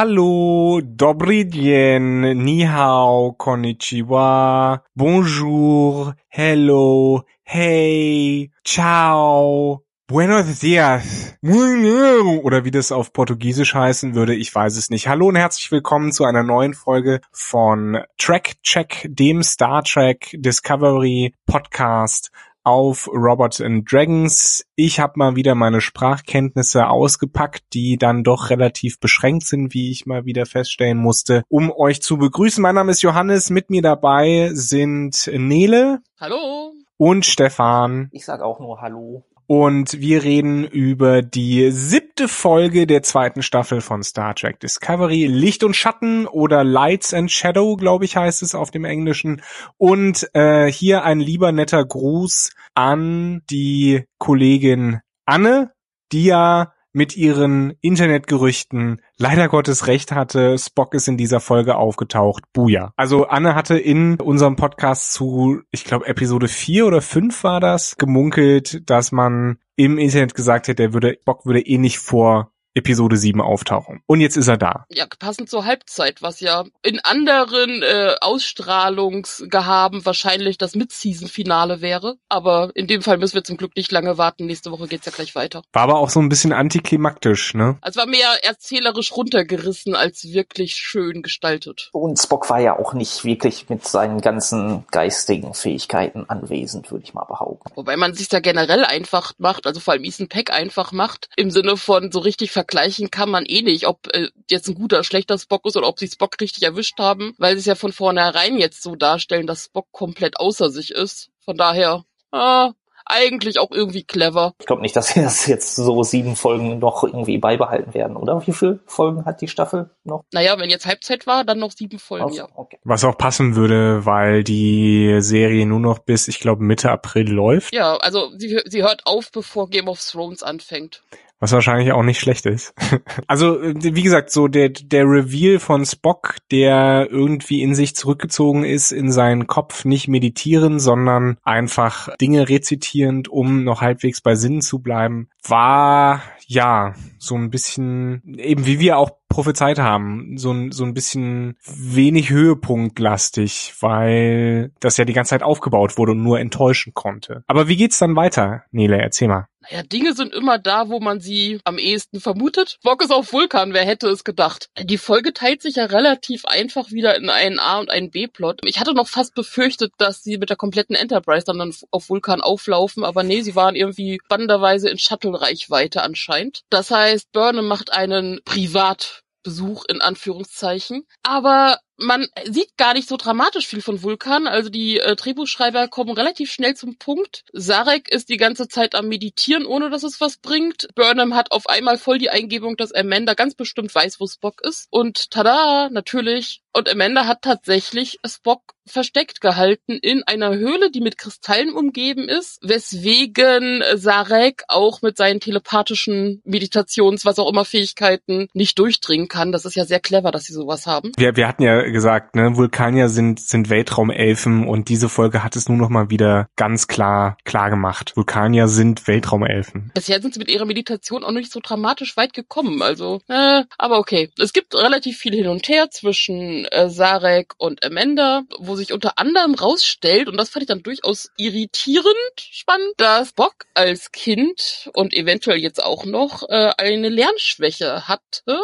Hallo, dobry dien, ni hao, konnichiwa, bonjour, hello, hey, ciao, buenos dias, oder wie das auf Portugiesisch heißen würde, ich weiß es nicht. Hallo und herzlich willkommen zu einer neuen Folge von Track Check, dem Star Trek Discovery Podcast auf Robots and Dragons. Ich habe mal wieder meine Sprachkenntnisse ausgepackt, die dann doch relativ beschränkt sind, wie ich mal wieder feststellen musste, um euch zu begrüßen. Mein Name ist Johannes, mit mir dabei sind Nele. Hallo. Und Stefan. Ich sag auch nur Hallo. Und wir reden über die siebte Folge der zweiten Staffel von Star Trek Discovery. Licht und Schatten oder Lights and Shadow, glaube ich, heißt es auf dem Englischen. Und äh, hier ein lieber netter Gruß an die Kollegin Anne, die ja mit ihren Internetgerüchten leider Gottes recht hatte. Spock ist in dieser Folge aufgetaucht. Buja. Also Anne hatte in unserem Podcast zu, ich glaube Episode 4 oder 5 war das, gemunkelt, dass man im Internet gesagt hätte, der würde, Spock würde eh nicht vor Episode 7 auftauchen. Und jetzt ist er da. Ja, passend zur Halbzeit, was ja in anderen äh, Ausstrahlungsgehaben wahrscheinlich das Mid-Season-Finale wäre. Aber in dem Fall müssen wir zum Glück nicht lange warten. Nächste Woche geht's ja gleich weiter. War aber auch so ein bisschen antiklimaktisch, ne? Also war mehr erzählerisch runtergerissen als wirklich schön gestaltet. Und Spock war ja auch nicht wirklich mit seinen ganzen geistigen Fähigkeiten anwesend, würde ich mal behaupten. Wobei man sich da generell einfach macht, also vor allem Ethan Peck einfach macht, im Sinne von so richtig vergleichen kann man eh nicht, ob äh, jetzt ein guter, schlechter Spock ist oder ob sie Spock richtig erwischt haben, weil sie es ja von vornherein jetzt so darstellen, dass Spock komplett außer sich ist. Von daher, ah, eigentlich auch irgendwie clever. Ich glaube nicht, dass sie das jetzt so sieben Folgen noch irgendwie beibehalten werden, oder? Wie viele Folgen hat die Staffel noch? Naja, wenn jetzt Halbzeit war, dann noch sieben Folgen, also, ja. Okay. Was auch passen würde, weil die Serie nur noch bis, ich glaube, Mitte April läuft. Ja, also sie, sie hört auf, bevor Game of Thrones anfängt. Was wahrscheinlich auch nicht schlecht ist. also, wie gesagt, so der, der Reveal von Spock, der irgendwie in sich zurückgezogen ist, in seinen Kopf nicht meditieren, sondern einfach Dinge rezitierend, um noch halbwegs bei Sinnen zu bleiben, war ja so ein bisschen, eben wie wir auch prophezeit haben, so ein, so ein bisschen wenig höhepunktlastig, weil das ja die ganze Zeit aufgebaut wurde und nur enttäuschen konnte. Aber wie geht's dann weiter, Nele? Erzähl mal. Naja, Dinge sind immer da, wo man sie am ehesten vermutet. Bock ist auf Vulkan, wer hätte es gedacht? Die Folge teilt sich ja relativ einfach wieder in einen A- und einen B-Plot. Ich hatte noch fast befürchtet, dass sie mit der kompletten Enterprise dann, dann auf Vulkan auflaufen, aber nee, sie waren irgendwie spannenderweise in Shuttle-Reichweite anscheinend. Das heißt, Burnham macht einen Privat Besuch in Anführungszeichen. Aber man sieht gar nicht so dramatisch viel von Vulkan. Also die äh, Drehbuchschreiber kommen relativ schnell zum Punkt. Sarek ist die ganze Zeit am Meditieren, ohne dass es was bringt. Burnham hat auf einmal voll die Eingebung, dass Amanda ganz bestimmt weiß, wo Spock ist. Und tada, natürlich. Und Amanda hat tatsächlich Spock versteckt gehalten in einer Höhle, die mit Kristallen umgeben ist, weswegen Sarek auch mit seinen telepathischen Meditations, was auch immer Fähigkeiten nicht durchdringen kann. Das ist ja sehr clever, dass sie sowas haben. Wir, wir hatten ja gesagt, ne, Vulkanier sind, sind Weltraumelfen und diese Folge hat es nur noch mal wieder ganz klar, klar gemacht. Vulkanier sind Weltraumelfen. Bisher sind sie mit ihrer Meditation auch nicht so dramatisch weit gekommen, also, äh, aber okay. Es gibt relativ viel hin und her zwischen äh, Sarek und Amanda, wo sich unter anderem rausstellt, und das fand ich dann durchaus irritierend spannend, dass Bock als Kind und eventuell jetzt auch noch äh, eine Lernschwäche hatte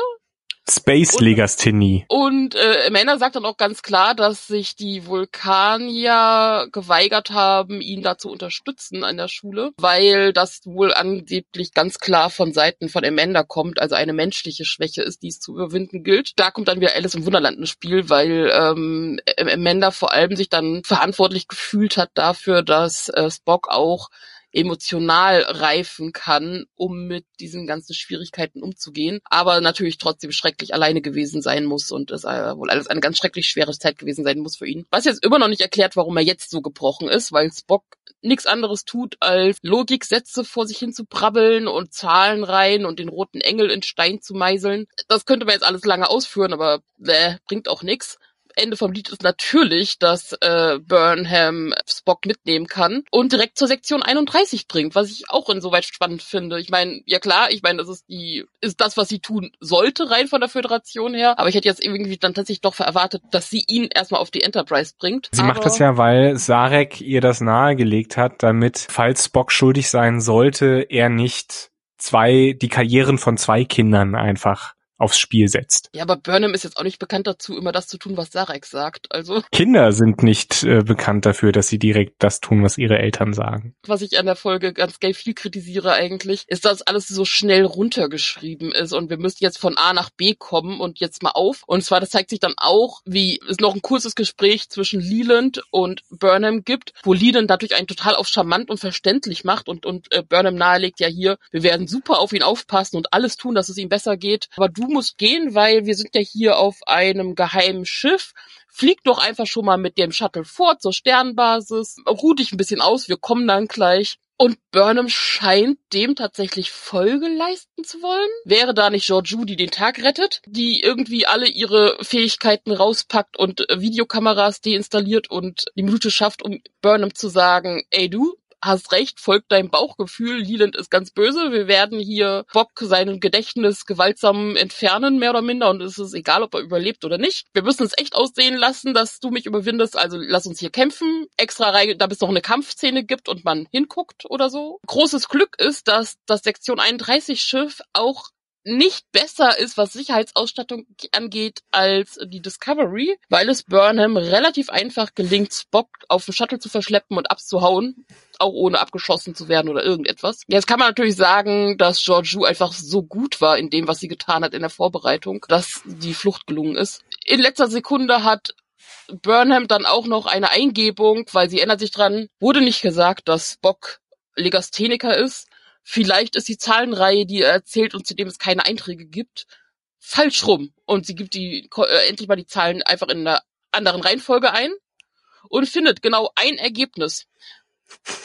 Space Legasthenie. Und, und äh, Amanda sagt dann auch ganz klar, dass sich die Vulkanier geweigert haben, ihn da zu unterstützen an der Schule, weil das wohl angeblich ganz klar von Seiten von Amanda kommt, also eine menschliche Schwäche ist, die es zu überwinden gilt. Da kommt dann wieder Alice im Wunderland ins Spiel, weil ähm, Amanda vor allem sich dann verantwortlich gefühlt hat dafür, dass äh, Spock auch emotional reifen kann, um mit diesen ganzen Schwierigkeiten umzugehen, aber natürlich trotzdem schrecklich alleine gewesen sein muss und es äh, wohl alles eine ganz schrecklich schwere Zeit gewesen sein muss für ihn. Was jetzt immer noch nicht erklärt, warum er jetzt so gebrochen ist, weil Spock nichts anderes tut, als Logiksätze vor sich hin zu brabbeln und Zahlen rein und den roten Engel in Stein zu meißeln. Das könnte man jetzt alles lange ausführen, aber äh, bringt auch nichts Ende vom Lied ist natürlich, dass äh, Burnham Spock mitnehmen kann und direkt zur Sektion 31 bringt, was ich auch insoweit spannend finde. Ich meine, ja klar, ich meine, das ist die, ist das, was sie tun sollte, rein von der Föderation her, aber ich hätte jetzt irgendwie dann tatsächlich doch erwartet, dass sie ihn erstmal auf die Enterprise bringt. Sie aber macht das ja, weil Sarek ihr das nahegelegt hat, damit, falls Spock schuldig sein sollte, er nicht zwei, die Karrieren von zwei Kindern einfach aufs Spiel setzt. Ja, aber Burnham ist jetzt auch nicht bekannt dazu, immer das zu tun, was Sarek sagt. Also, Kinder sind nicht äh, bekannt dafür, dass sie direkt das tun, was ihre Eltern sagen. was ich an der Folge ganz geil viel kritisiere eigentlich, ist, dass alles so schnell runtergeschrieben ist und wir müssen jetzt von A nach B kommen und jetzt mal auf. Und zwar, das zeigt sich dann auch, wie es noch ein kurzes Gespräch zwischen Leland und Burnham gibt, wo Leland dadurch einen total auf charmant und verständlich macht und, und äh, Burnham nahelegt ja hier, wir werden super auf ihn aufpassen und alles tun, dass es ihm besser geht. Aber du musst gehen, weil wir sind ja hier auf einem geheimen Schiff. Flieg doch einfach schon mal mit dem Shuttle vor zur Sternbasis. Ruh dich ein bisschen aus, wir kommen dann gleich. Und Burnham scheint dem tatsächlich Folge leisten zu wollen. Wäre da nicht Georgiou, die den Tag rettet, die irgendwie alle ihre Fähigkeiten rauspackt und äh, Videokameras deinstalliert und die Minute schafft, um Burnham zu sagen, ey du, hast recht, folgt deinem Bauchgefühl, Leland ist ganz böse, wir werden hier Bock sein Gedächtnis gewaltsam entfernen, mehr oder minder, und es ist egal, ob er überlebt oder nicht. Wir müssen es echt aussehen lassen, dass du mich überwindest, also lass uns hier kämpfen, extra rein, damit es noch eine Kampfszene gibt und man hinguckt oder so. Großes Glück ist, dass das Sektion 31 Schiff auch nicht besser ist, was Sicherheitsausstattung angeht, als die Discovery, weil es Burnham relativ einfach gelingt, Spock auf den Shuttle zu verschleppen und abzuhauen, auch ohne abgeschossen zu werden oder irgendetwas. Jetzt kann man natürlich sagen, dass Georgiou einfach so gut war in dem, was sie getan hat in der Vorbereitung, dass die Flucht gelungen ist. In letzter Sekunde hat Burnham dann auch noch eine Eingebung, weil sie ändert sich dran, wurde nicht gesagt, dass Spock Legastheniker ist. Vielleicht ist die Zahlenreihe, die er erzählt und zu dem es keine Einträge gibt, falsch rum. Und sie gibt die äh, endlich mal die Zahlen einfach in einer anderen Reihenfolge ein und findet genau ein Ergebnis.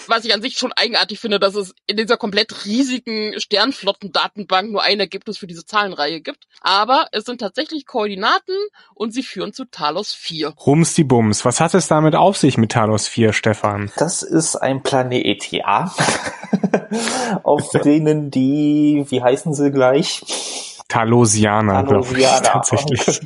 Was ich an sich schon eigenartig finde, dass es in dieser komplett riesigen Sternflottendatenbank nur ein Ergebnis für diese Zahlenreihe gibt. Aber es sind tatsächlich Koordinaten und sie führen zu Talos 4. Rums die Bums. Was hat es damit auf sich mit Talos 4, Stefan? Das ist ein Planet, ja. Auf denen die, wie heißen sie gleich? Talosianer, glaube ich, tatsächlich.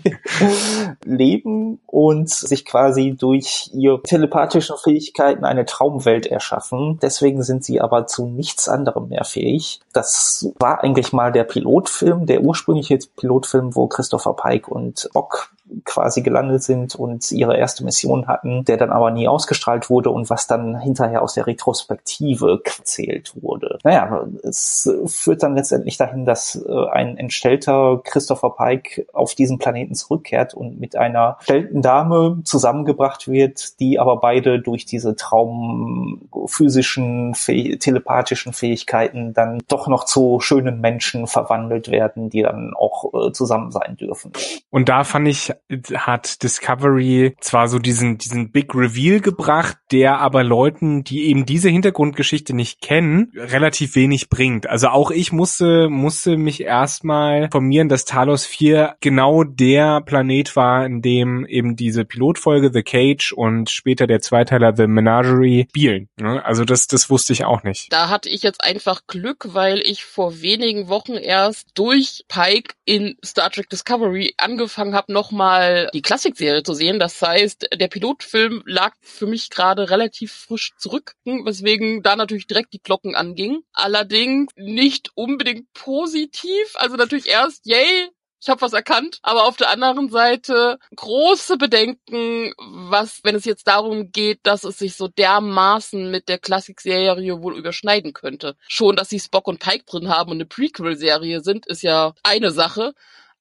leben und sich quasi durch ihre telepathischen Fähigkeiten eine Traumwelt erschaffen. Deswegen sind sie aber zu nichts anderem mehr fähig. Das war eigentlich mal der Pilotfilm, der ursprüngliche Pilotfilm, wo Christopher Pike und Bock quasi gelandet sind und ihre erste Mission hatten, der dann aber nie ausgestrahlt wurde und was dann hinterher aus der Retrospektive erzählt wurde. Naja, es führt dann letztendlich dahin, dass äh, ein entstellter Christopher Pike auf diesen Planeten zurückkehrt und mit einer entstellten Dame zusammengebracht wird, die aber beide durch diese traumphysischen, telepathischen Fähigkeiten dann doch noch zu schönen Menschen verwandelt werden, die dann auch äh, zusammen sein dürfen. Und da fand ich, hat Discovery zwar so diesen, diesen Big Reveal gebracht, der aber Leuten, die eben diese Hintergrundgeschichte nicht kennen, relativ wenig bringt. Also auch ich musste, musste mich erstmal informieren, dass Talos 4 genau der Planet war, in dem eben diese Pilotfolge The Cage und später der Zweiteiler The Menagerie spielen. Ne? Also das, das wusste ich auch nicht. Da hatte ich jetzt einfach Glück, weil ich vor wenigen Wochen erst durch Pike in Star Trek Discovery angefangen habe, nochmal die Klassikserie zu sehen. Das heißt, der Pilotfilm lag für mich gerade relativ frisch zurück, weswegen da natürlich direkt die Glocken angingen. Allerdings nicht unbedingt positiv. Also natürlich erst, yay, ich habe was erkannt, aber auf der anderen Seite große Bedenken, was, wenn es jetzt darum geht, dass es sich so dermaßen mit der Klassikserie wohl überschneiden könnte. Schon, dass sie Spock und Pike drin haben und eine Prequel-Serie sind, ist ja eine Sache.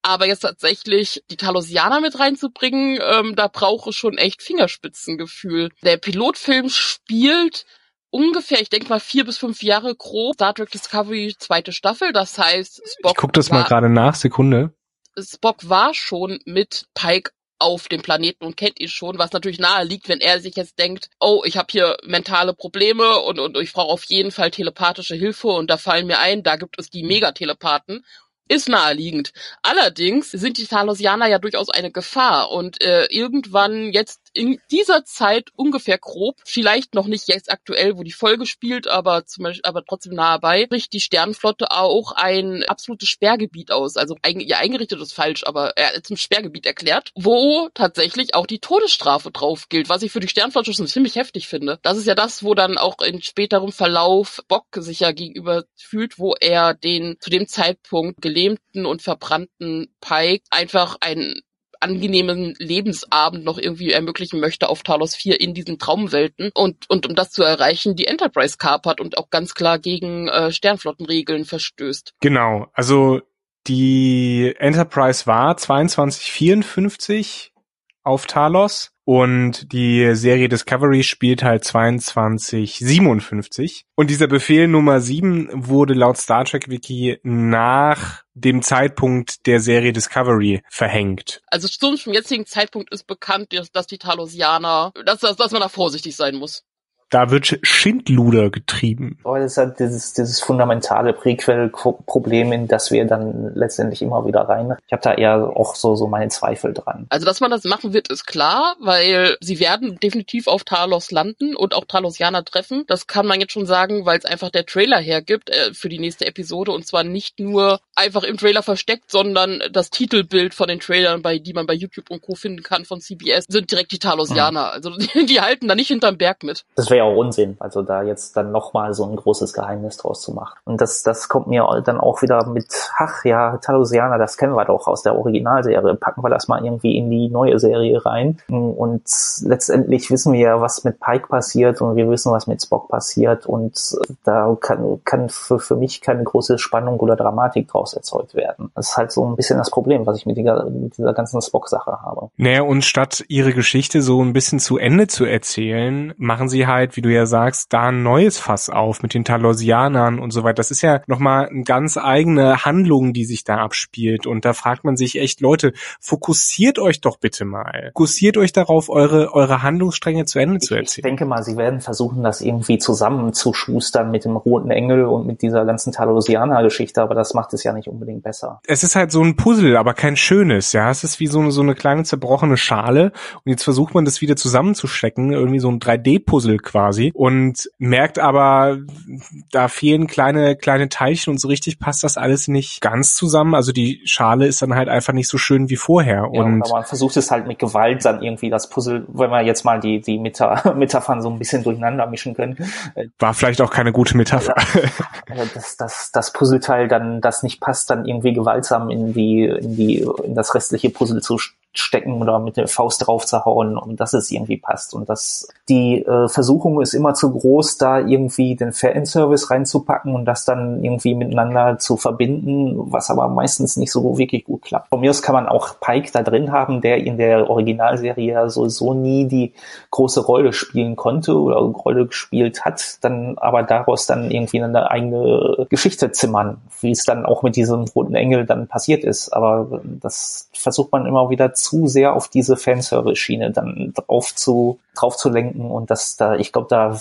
Aber jetzt tatsächlich die Talosianer mit reinzubringen, ähm, da brauche ich schon echt Fingerspitzengefühl. Der Pilotfilm spielt ungefähr, ich denke mal vier bis fünf Jahre grob, Star Trek Discovery zweite Staffel. Das heißt, Spock Ich guck das mal war- gerade nach, Sekunde. Spock war schon mit Pike auf dem Planeten und kennt ihn schon, was natürlich nahe liegt, wenn er sich jetzt denkt, oh, ich habe hier mentale Probleme und, und ich brauche auf jeden Fall telepathische Hilfe und da fallen mir ein, da gibt es die Megatelepathen Ist naheliegend. Allerdings sind die Talosianer ja durchaus eine Gefahr und äh, irgendwann jetzt in dieser Zeit ungefähr grob, vielleicht noch nicht jetzt aktuell, wo die Folge spielt, aber zum Beispiel, aber trotzdem nahe bei, bricht die Sternenflotte auch ein absolutes Sperrgebiet aus. Also ja, eingerichtet ist falsch, aber er äh, zum Sperrgebiet erklärt, wo tatsächlich auch die Todesstrafe drauf gilt, was ich für die Sternenflotte schon ziemlich heftig finde. Das ist ja das, wo dann auch in späterem Verlauf Bock sich ja gegenüber fühlt, wo er den zu dem Zeitpunkt gelähmten und verbrannten Pike einfach einen angenehmen Lebensabend noch irgendwie ermöglichen möchte auf Talos 4 in diesen Traumwelten. Und, und um das zu erreichen, die Enterprise kapert und auch ganz klar gegen äh, Sternflottenregeln verstößt. Genau, also die Enterprise war 2254 auf Talos und die Serie Discovery spielt halt 2257. Und dieser Befehl Nummer 7 wurde laut Star Trek Wiki nach dem Zeitpunkt der Serie Discovery verhängt. Also zum jetzigen Zeitpunkt ist bekannt, dass die Talosianer, dass, dass man da vorsichtig sein muss da wird Schindluder getrieben. Aber das ist halt dieses, dieses fundamentale Prequel-Problem, in das wir dann letztendlich immer wieder rein. Ich habe da eher auch so, so meine Zweifel dran. Also, dass man das machen wird, ist klar, weil sie werden definitiv auf Talos landen und auch Talosianer treffen. Das kann man jetzt schon sagen, weil es einfach der Trailer hergibt äh, für die nächste Episode und zwar nicht nur einfach im Trailer versteckt, sondern das Titelbild von den Trailern, bei die man bei YouTube und Co. finden kann von CBS, sind direkt die Talosianer. Mhm. Also die, die halten da nicht hinterm Berg mit. Das wäre auch Unsinn, also da jetzt dann nochmal so ein großes Geheimnis draus zu machen. Und das, das kommt mir dann auch wieder mit, ach ja, Talosianer, das kennen wir doch aus der Originalserie, packen wir das mal irgendwie in die neue Serie rein. Und letztendlich wissen wir ja, was mit Pike passiert und wir wissen, was mit Spock passiert und da kann, kann für, für mich keine große Spannung oder Dramatik draus erzeugt werden. Das ist halt so ein bisschen das Problem, was ich mit dieser, mit dieser ganzen Spock-Sache habe. Naja, und statt ihre Geschichte so ein bisschen zu Ende zu erzählen, machen sie halt wie du ja sagst, da ein neues Fass auf mit den Talosianern und so weiter. Das ist ja nochmal eine ganz eigene Handlung, die sich da abspielt. Und da fragt man sich echt, Leute, fokussiert euch doch bitte mal. Fokussiert euch darauf, eure, eure Handlungsstränge zu Ende ich, zu erzählen. Ich denke mal, sie werden versuchen, das irgendwie zusammenzuschustern mit dem Roten Engel und mit dieser ganzen Talosianer-Geschichte, aber das macht es ja nicht unbedingt besser. Es ist halt so ein Puzzle, aber kein schönes, ja. Es ist wie so eine, so eine kleine zerbrochene Schale und jetzt versucht man das wieder zusammenzustecken, irgendwie so ein 3D-Puzzle quasi und merkt aber, da fehlen kleine, kleine Teilchen und so richtig passt das alles nicht ganz zusammen. Also die Schale ist dann halt einfach nicht so schön wie vorher. Ja, und aber man versucht es halt mit Gewalt dann irgendwie das Puzzle, wenn wir jetzt mal die, die Meta Metaphern so ein bisschen durcheinander mischen können. War vielleicht auch keine gute Metapher. Also, dass das, das Puzzleteil dann, das nicht passt, dann irgendwie gewaltsam in die, in die, in das restliche Puzzle zu stecken oder mit der Faust drauf zu hauen und dass es irgendwie passt und dass die äh, Versuchung ist immer zu groß, da irgendwie den Fanservice reinzupacken und das dann irgendwie miteinander zu verbinden, was aber meistens nicht so wirklich gut klappt. Von mir aus kann man auch Pike da drin haben, der in der Originalserie ja sowieso nie die große Rolle spielen konnte oder Rolle gespielt hat, dann aber daraus dann irgendwie eine eigene Geschichte zimmern, wie es dann auch mit diesem roten Engel dann passiert ist. Aber das versucht man immer wieder zu sehr auf diese Fanservice-Schiene dann drauf zu, drauf zu lenken und das da, ich glaube, da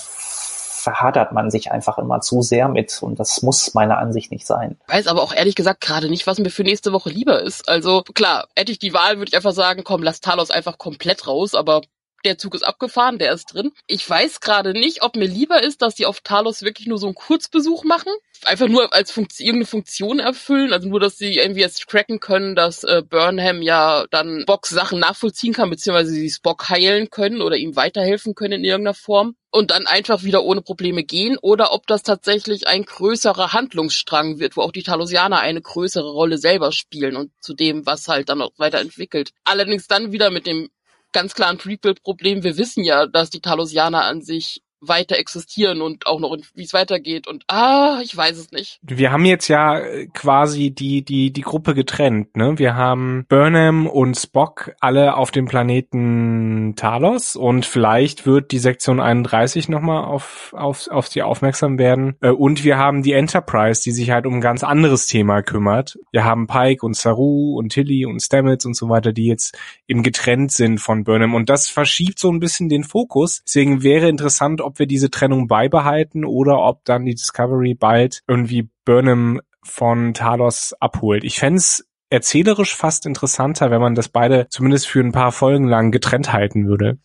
verhadert man sich einfach immer zu sehr mit und das muss meiner Ansicht nicht sein. Weiß aber auch ehrlich gesagt gerade nicht, was mir für nächste Woche lieber ist. Also klar, hätte ich die Wahl, würde ich einfach sagen, komm, lass Talos einfach komplett raus, aber der Zug ist abgefahren, der ist drin. Ich weiß gerade nicht, ob mir lieber ist, dass die auf Talos wirklich nur so einen Kurzbesuch machen. Einfach nur als Funktion, irgendeine Funktion erfüllen. Also nur, dass sie irgendwie jetzt cracken können, dass äh, Burnham ja dann Spocks Sachen nachvollziehen kann, beziehungsweise sie Spock heilen können oder ihm weiterhelfen können in irgendeiner Form und dann einfach wieder ohne Probleme gehen oder ob das tatsächlich ein größerer Handlungsstrang wird, wo auch die Talosianer eine größere Rolle selber spielen und zu dem, was halt dann auch weiterentwickelt. Allerdings dann wieder mit dem ganz klar ein Prequel-Problem. Wir wissen ja, dass die Talosianer an sich weiter existieren und auch noch wie es weitergeht und ah, ich weiß es nicht. Wir haben jetzt ja äh, quasi die die die Gruppe getrennt, ne? Wir haben Burnham und Spock alle auf dem Planeten Talos und vielleicht wird die Sektion 31 nochmal auf auf auf sie aufmerksam werden äh, und wir haben die Enterprise, die sich halt um ein ganz anderes Thema kümmert. Wir haben Pike und Saru und Tilly und Stamets und so weiter, die jetzt eben getrennt sind von Burnham und das verschiebt so ein bisschen den Fokus. Deswegen wäre interessant, ob ob wir diese Trennung beibehalten oder ob dann die Discovery bald irgendwie Burnham von Talos abholt. Ich fände erzählerisch fast interessanter, wenn man das beide zumindest für ein paar Folgen lang getrennt halten würde.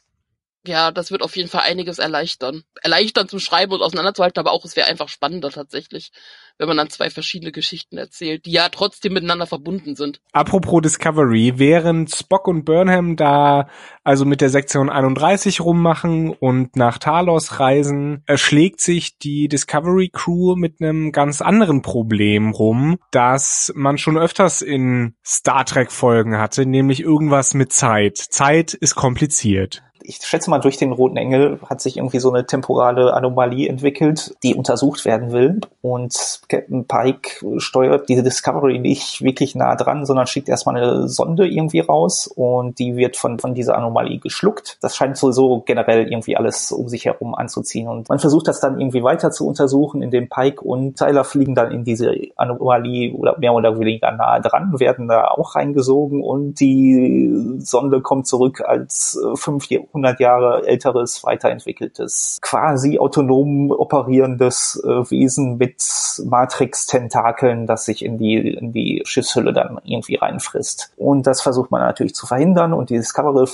Ja, das wird auf jeden Fall einiges erleichtern. Erleichtern zum Schreiben und auseinanderzuhalten, aber auch es wäre einfach spannender tatsächlich, wenn man dann zwei verschiedene Geschichten erzählt, die ja trotzdem miteinander verbunden sind. Apropos Discovery, während Spock und Burnham da also mit der Sektion 31 rummachen und nach Talos reisen, erschlägt sich die Discovery Crew mit einem ganz anderen Problem rum, das man schon öfters in Star Trek Folgen hatte, nämlich irgendwas mit Zeit. Zeit ist kompliziert ich schätze mal, durch den Roten Engel hat sich irgendwie so eine temporale Anomalie entwickelt, die untersucht werden will. Und Captain Pike steuert diese Discovery nicht wirklich nah dran, sondern schickt erstmal eine Sonde irgendwie raus und die wird von, von dieser Anomalie geschluckt. Das scheint sowieso generell irgendwie alles um sich herum anzuziehen. Und man versucht das dann irgendwie weiter zu untersuchen, indem Pike und Tyler fliegen dann in diese Anomalie oder mehr oder weniger nahe dran, werden da auch reingesogen und die Sonde kommt zurück als äh, fünf 100 Jahre älteres, weiterentwickeltes, quasi autonom operierendes äh, Wesen mit Matrix-Tentakeln, das sich in die, in die Schiffshülle dann irgendwie reinfrisst. Und das versucht man natürlich zu verhindern und die Discovery,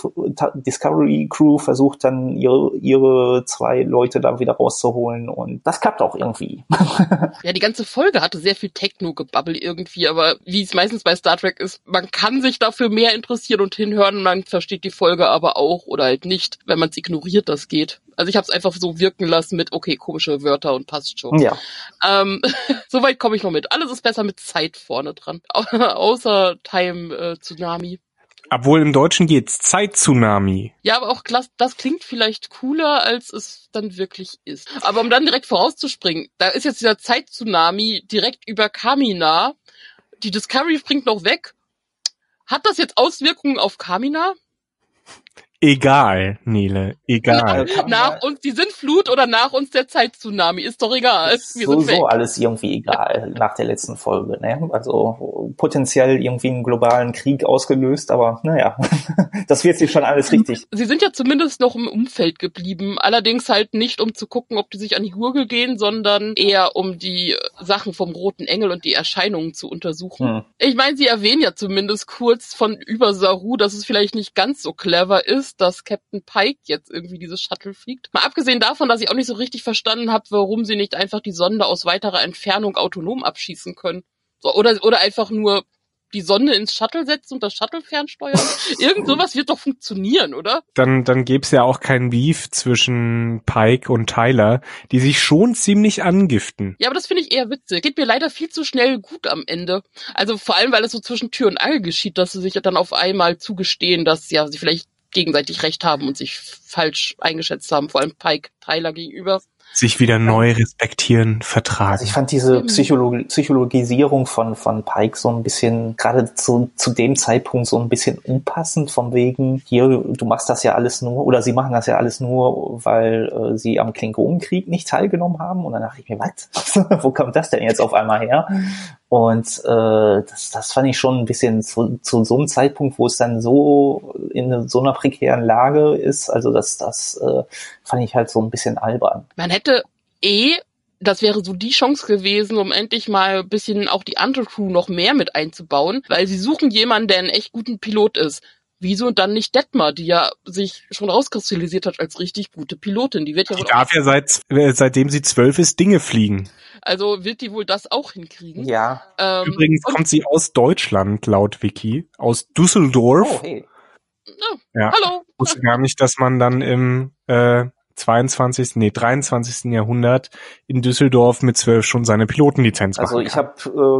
Discovery Crew versucht dann ihre, ihre zwei Leute da wieder rauszuholen und das klappt auch irgendwie. ja, die ganze Folge hatte sehr viel Techno-Gebabbel irgendwie, aber wie es meistens bei Star Trek ist, man kann sich dafür mehr interessieren und hinhören, man versteht die Folge aber auch oder halt nicht, wenn man es ignoriert, das geht. Also ich habe es einfach so wirken lassen mit, okay, komische Wörter und passt schon. Ja. Ähm, Soweit komme ich noch mit. Alles ist besser mit Zeit vorne dran. Außer Time äh, Tsunami. Obwohl im Deutschen geht's Zeit-Tsunami. Ja, aber auch das klingt vielleicht cooler, als es dann wirklich ist. Aber um dann direkt vorauszuspringen, da ist jetzt dieser Zeit-Tsunami direkt über Kamina. Die Discovery springt noch weg. Hat das jetzt Auswirkungen auf Kamina? Egal, Nele, egal. Nach, nach uns die Sintflut oder nach uns der Zeittsunami, ist doch egal. Wir sind so alles irgendwie egal nach der letzten Folge. Ne? Also potenziell irgendwie einen globalen Krieg ausgelöst, aber naja, das wird sich schon alles richtig. Sie sind ja zumindest noch im Umfeld geblieben, allerdings halt nicht, um zu gucken, ob die sich an die Gurgel gehen, sondern eher um die Sachen vom Roten Engel und die Erscheinungen zu untersuchen. Hm. Ich meine, sie erwähnen ja zumindest kurz von über Saru, dass es vielleicht nicht ganz so clever ist, dass Captain Pike jetzt irgendwie dieses Shuttle fliegt. Mal abgesehen davon, dass ich auch nicht so richtig verstanden habe, warum sie nicht einfach die Sonde aus weiterer Entfernung autonom abschießen können. So, oder, oder einfach nur die Sonne ins Shuttle setzen und das Shuttle fernsteuern? Irgend sowas wird doch funktionieren, oder? Dann, dann gäbe es ja auch keinen Beef zwischen Pike und Tyler, die sich schon ziemlich angiften. Ja, aber das finde ich eher witzig. Geht mir leider viel zu schnell gut am Ende. Also vor allem, weil es so zwischen Tür und Angel geschieht, dass sie sich dann auf einmal zugestehen, dass ja sie vielleicht gegenseitig recht haben und sich falsch eingeschätzt haben, vor allem Pike Tyler gegenüber sich wieder neu respektieren, vertragen. Also ich fand diese Psychologi Psychologisierung von, von Pike so ein bisschen, gerade zu, zu dem Zeitpunkt so ein bisschen unpassend, vom wegen, hier, du machst das ja alles nur, oder sie machen das ja alles nur, weil äh, sie am Klingonenkrieg nicht teilgenommen haben. Und dann dachte ich mir, was? Wo kommt das denn jetzt auf einmal her? Und äh, das, das fand ich schon ein bisschen zu, zu so einem Zeitpunkt, wo es dann so in so einer prekären Lage ist, also das, das äh, fand ich halt so ein bisschen albern. Man hätte eh das wäre so die Chance gewesen, um endlich mal ein bisschen auch die andere Crew noch mehr mit einzubauen, weil sie suchen jemanden, der einen echt guten Pilot ist. Wieso dann nicht Detmar, die ja sich schon rauskristallisiert hat als richtig gute Pilotin? Die wird ja wohl. Die darf ja seit, äh, seitdem sie zwölf ist, Dinge fliegen. Also wird die wohl das auch hinkriegen. Ja. Ähm, Übrigens kommt sie aus Deutschland, laut Wiki. Aus Düsseldorf. Oh, hey. Oh, ja. Hallo. Ich wusste gar nicht, dass man dann im äh, 22., nee, 23. Jahrhundert in Düsseldorf mit zwölf schon seine Pilotenlizenz Also ich habe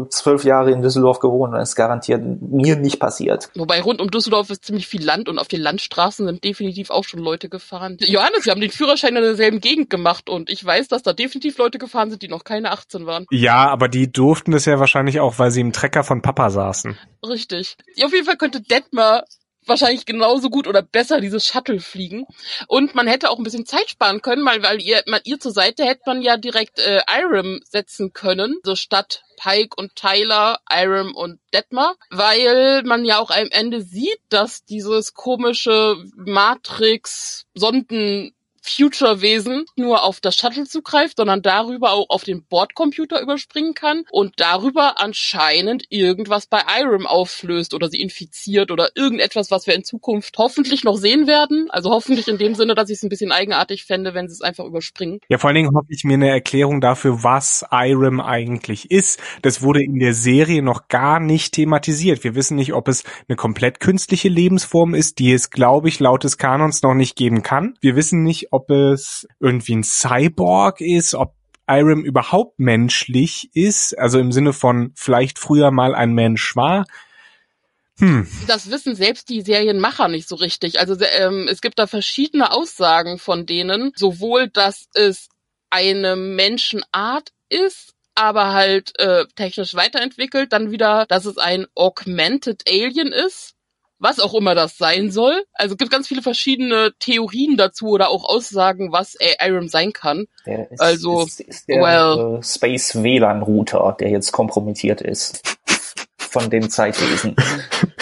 äh, zwölf Jahre in Düsseldorf gewohnt und es ist garantiert mir nicht passiert. Wobei rund um Düsseldorf ist ziemlich viel Land und auf den Landstraßen sind definitiv auch schon Leute gefahren. Johannes, wir haben den Führerschein in derselben Gegend gemacht und ich weiß, dass da definitiv Leute gefahren sind, die noch keine 18 waren. Ja, aber die durften das ja wahrscheinlich auch, weil sie im Trecker von Papa saßen. Richtig. Auf jeden Fall könnte Detmar wahrscheinlich genauso gut oder besser dieses Shuttle fliegen. Und man hätte auch ein bisschen Zeit sparen können, weil, weil ihr, man, ihr zur Seite hätte man ja direkt äh, Irem setzen können, so statt Pike und Tyler, Irem und Detmar, weil man ja auch am Ende sieht, dass dieses komische Matrix-Sonden Future-Wesen nur auf das Shuttle zugreift, sondern darüber auch auf den Bordcomputer überspringen kann und darüber anscheinend irgendwas bei Irem auflöst oder sie infiziert oder irgendetwas, was wir in Zukunft hoffentlich noch sehen werden. Also hoffentlich in dem Sinne, dass ich es ein bisschen eigenartig fände, wenn sie es einfach überspringen. Ja, vor allen Dingen hoffe ich mir eine Erklärung dafür, was Irem eigentlich ist. Das wurde in der Serie noch gar nicht thematisiert. Wir wissen nicht, ob es eine komplett künstliche Lebensform ist, die es, glaube ich, laut des Kanons noch nicht geben kann. Wir wissen nicht, ob es irgendwie ein Cyborg ist, ob Irem überhaupt menschlich ist, also im Sinne von vielleicht früher mal ein Mensch war. Hm. Das wissen selbst die Serienmacher nicht so richtig. Also ähm, es gibt da verschiedene Aussagen von denen, sowohl, dass es eine Menschenart ist, aber halt äh, technisch weiterentwickelt, dann wieder, dass es ein Augmented Alien ist, was auch immer das sein soll. Also gibt ganz viele verschiedene Theorien dazu oder auch Aussagen, was Aram sein kann. Der ist, also ist, ist der well, äh, Space WLAN Router, der jetzt kompromittiert ist von den Zeitwesen.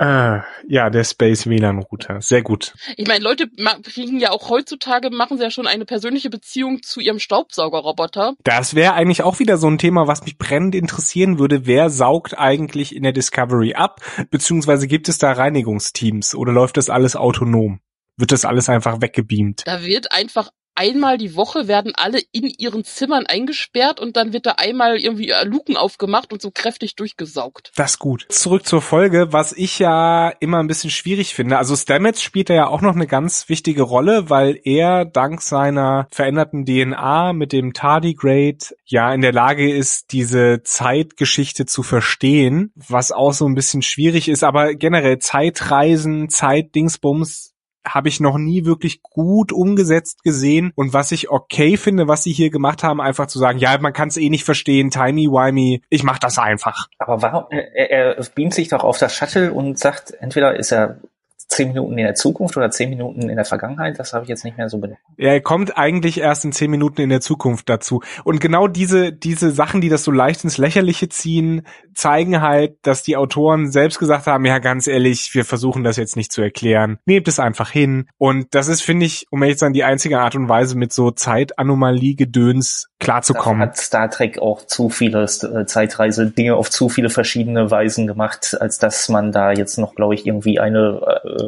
Äh, ja, der Space WLAN Router. Sehr gut. Ich meine, Leute kriegen ja auch heutzutage, machen sie ja schon eine persönliche Beziehung zu ihrem Staubsaugerroboter. Das wäre eigentlich auch wieder so ein Thema, was mich brennend interessieren würde. Wer saugt eigentlich in der Discovery ab? Beziehungsweise gibt es da Reinigungsteams oder läuft das alles autonom? Wird das alles einfach weggebeamt? Da wird einfach einmal die Woche werden alle in ihren Zimmern eingesperrt und dann wird da einmal irgendwie äh, Luken aufgemacht und so kräftig durchgesaugt. Das ist gut. Zurück zur Folge, was ich ja immer ein bisschen schwierig finde. Also Stamets spielt ja auch noch eine ganz wichtige Rolle, weil er dank seiner veränderten DNA mit dem Tardigrade ja in der Lage ist, diese Zeitgeschichte zu verstehen, was auch so ein bisschen schwierig ist, aber generell Zeitreisen, Zeitdingsbums habe ich noch nie wirklich gut umgesetzt gesehen. Und was ich okay finde, was sie hier gemacht haben, einfach zu sagen, ja, man kann es eh nicht verstehen, timey-wimey, ich mach das einfach. Aber warum, er, er beamt sich doch auf das Shuttle und sagt, entweder ist er zehn Minuten in der Zukunft oder zehn Minuten in der Vergangenheit, das habe ich jetzt nicht mehr so benannt. Ja, er kommt eigentlich erst in zehn Minuten in der Zukunft dazu. Und genau diese, diese Sachen, die das so leicht ins Lächerliche ziehen, zeigen halt, dass die Autoren selbst gesagt haben, ja, ganz ehrlich, wir versuchen das jetzt nicht zu erklären. Nehmt es einfach hin. Und das ist, finde ich, um ehrlich zu sein, die einzige Art und Weise, mit so Zeitanomalie-Gedöns klarzukommen. hat Star Trek auch zu viele äh, Zeitreise-Dinge auf zu viele verschiedene Weisen gemacht, als dass man da jetzt noch, glaube ich, irgendwie eine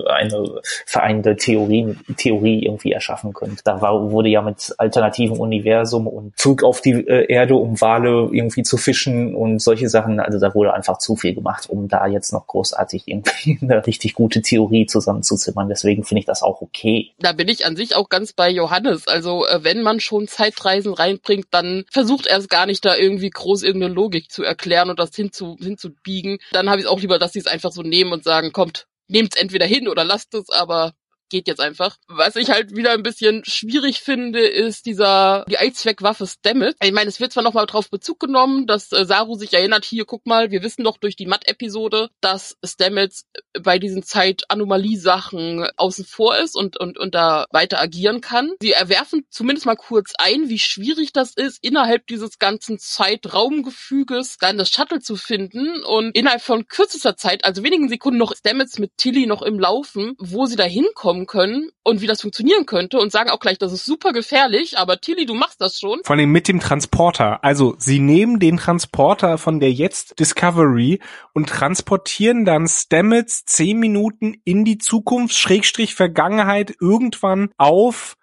eine vereinende Theorie, Theorie irgendwie erschaffen könnte. Da war, wurde ja mit alternativen Universum und Zug auf die äh, Erde, um Wale irgendwie zu fischen und solche Sachen. Also da wurde einfach zu viel gemacht, um da jetzt noch großartig irgendwie eine richtig gute Theorie zusammenzuzimmern. Deswegen finde ich das auch okay. Da bin ich an sich auch ganz bei Johannes. Also äh, wenn man schon Zeitreisen reinbringt, dann versucht er es gar nicht da irgendwie groß irgendeine Logik zu erklären und das hinzu, hinzubiegen. Dann habe ich es auch lieber, dass sie es einfach so nehmen und sagen, kommt, nehmt's entweder hin oder lasst es, aber geht jetzt einfach. Was ich halt wieder ein bisschen schwierig finde, ist dieser, die Allzweckwaffe Stammet. Ich meine, es wird zwar nochmal drauf Bezug genommen, dass äh, Saru sich erinnert, hier, guck mal, wir wissen doch durch die Matt-Episode, dass Stamets bei diesen Zeit-Anomalie-Sachen außen vor ist und, und, und da weiter agieren kann. Sie erwerfen zumindest mal kurz ein, wie schwierig das ist, innerhalb dieses ganzen Zeitraumgefüges dann das Shuttle zu finden und innerhalb von kürzester Zeit, also wenigen Sekunden noch Stamets mit Tilly noch im Laufen, wo sie da hinkommen haben können und wie das funktionieren könnte und sagen auch gleich, das ist super gefährlich, aber Tilly, du machst das schon. Vor allem mit dem Transporter. Also sie nehmen den Transporter von der jetzt Discovery und transportieren dann Stamets zehn Minuten in die Zukunft, Schrägstrich Vergangenheit, irgendwann auf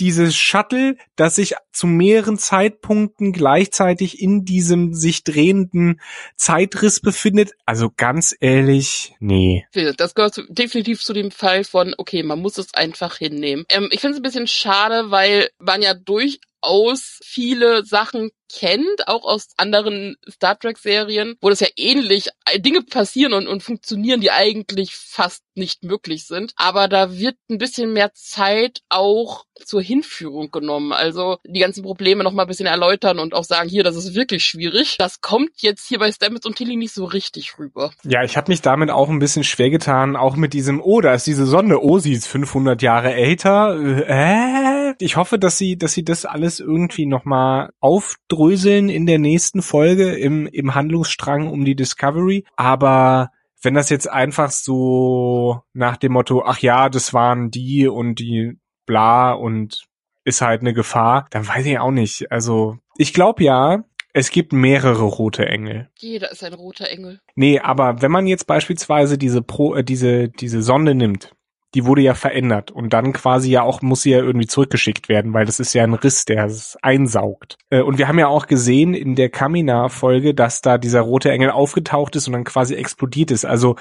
dieses Shuttle, das sich zu mehreren Zeitpunkten gleichzeitig in diesem sich drehenden Zeitriss befindet. Also ganz ehrlich, nee. Das gehört definitiv zu dem Fall von, okay, man muss es einfach hinnehmen. Ähm, ich finde es ein bisschen schade, weil man ja durchaus viele Sachen kennt, auch aus anderen Star Trek-Serien, wo das ja ähnlich äh, Dinge passieren und, und funktionieren, die eigentlich fast nicht möglich sind. Aber da wird ein bisschen mehr Zeit auch zur Hinführung genommen. Also die ganzen Probleme noch mal ein bisschen erläutern und auch sagen, hier, das ist wirklich schwierig. Das kommt jetzt hier bei Stamets und Tilly nicht so richtig rüber. Ja, ich habe mich damit auch ein bisschen schwer getan, auch mit diesem, oh, da ist diese Sonne, oh, sie ist 500 Jahre älter. Äh, ich hoffe, dass sie, dass sie das alles irgendwie noch mal aufdrücken aufdröseln in der nächsten Folge im, im Handlungsstrang um die Discovery. Aber wenn das jetzt einfach so nach dem Motto, ach ja, das waren die und die bla und ist halt eine Gefahr, dann weiß ich auch nicht. Also ich glaube ja, es gibt mehrere rote Engel. Jeder ist ein roter Engel. Nee, aber wenn man jetzt beispielsweise diese Pro, äh, diese, diese Sonde nimmt, die wurde ja verändert und dann quasi ja auch, muss sie ja irgendwie zurückgeschickt werden, weil das ist ja ein Riss, der es einsaugt. Äh, und wir haben ja auch gesehen in der Kamina-Folge, dass da dieser rote Engel aufgetaucht ist und dann quasi explodiert ist. Also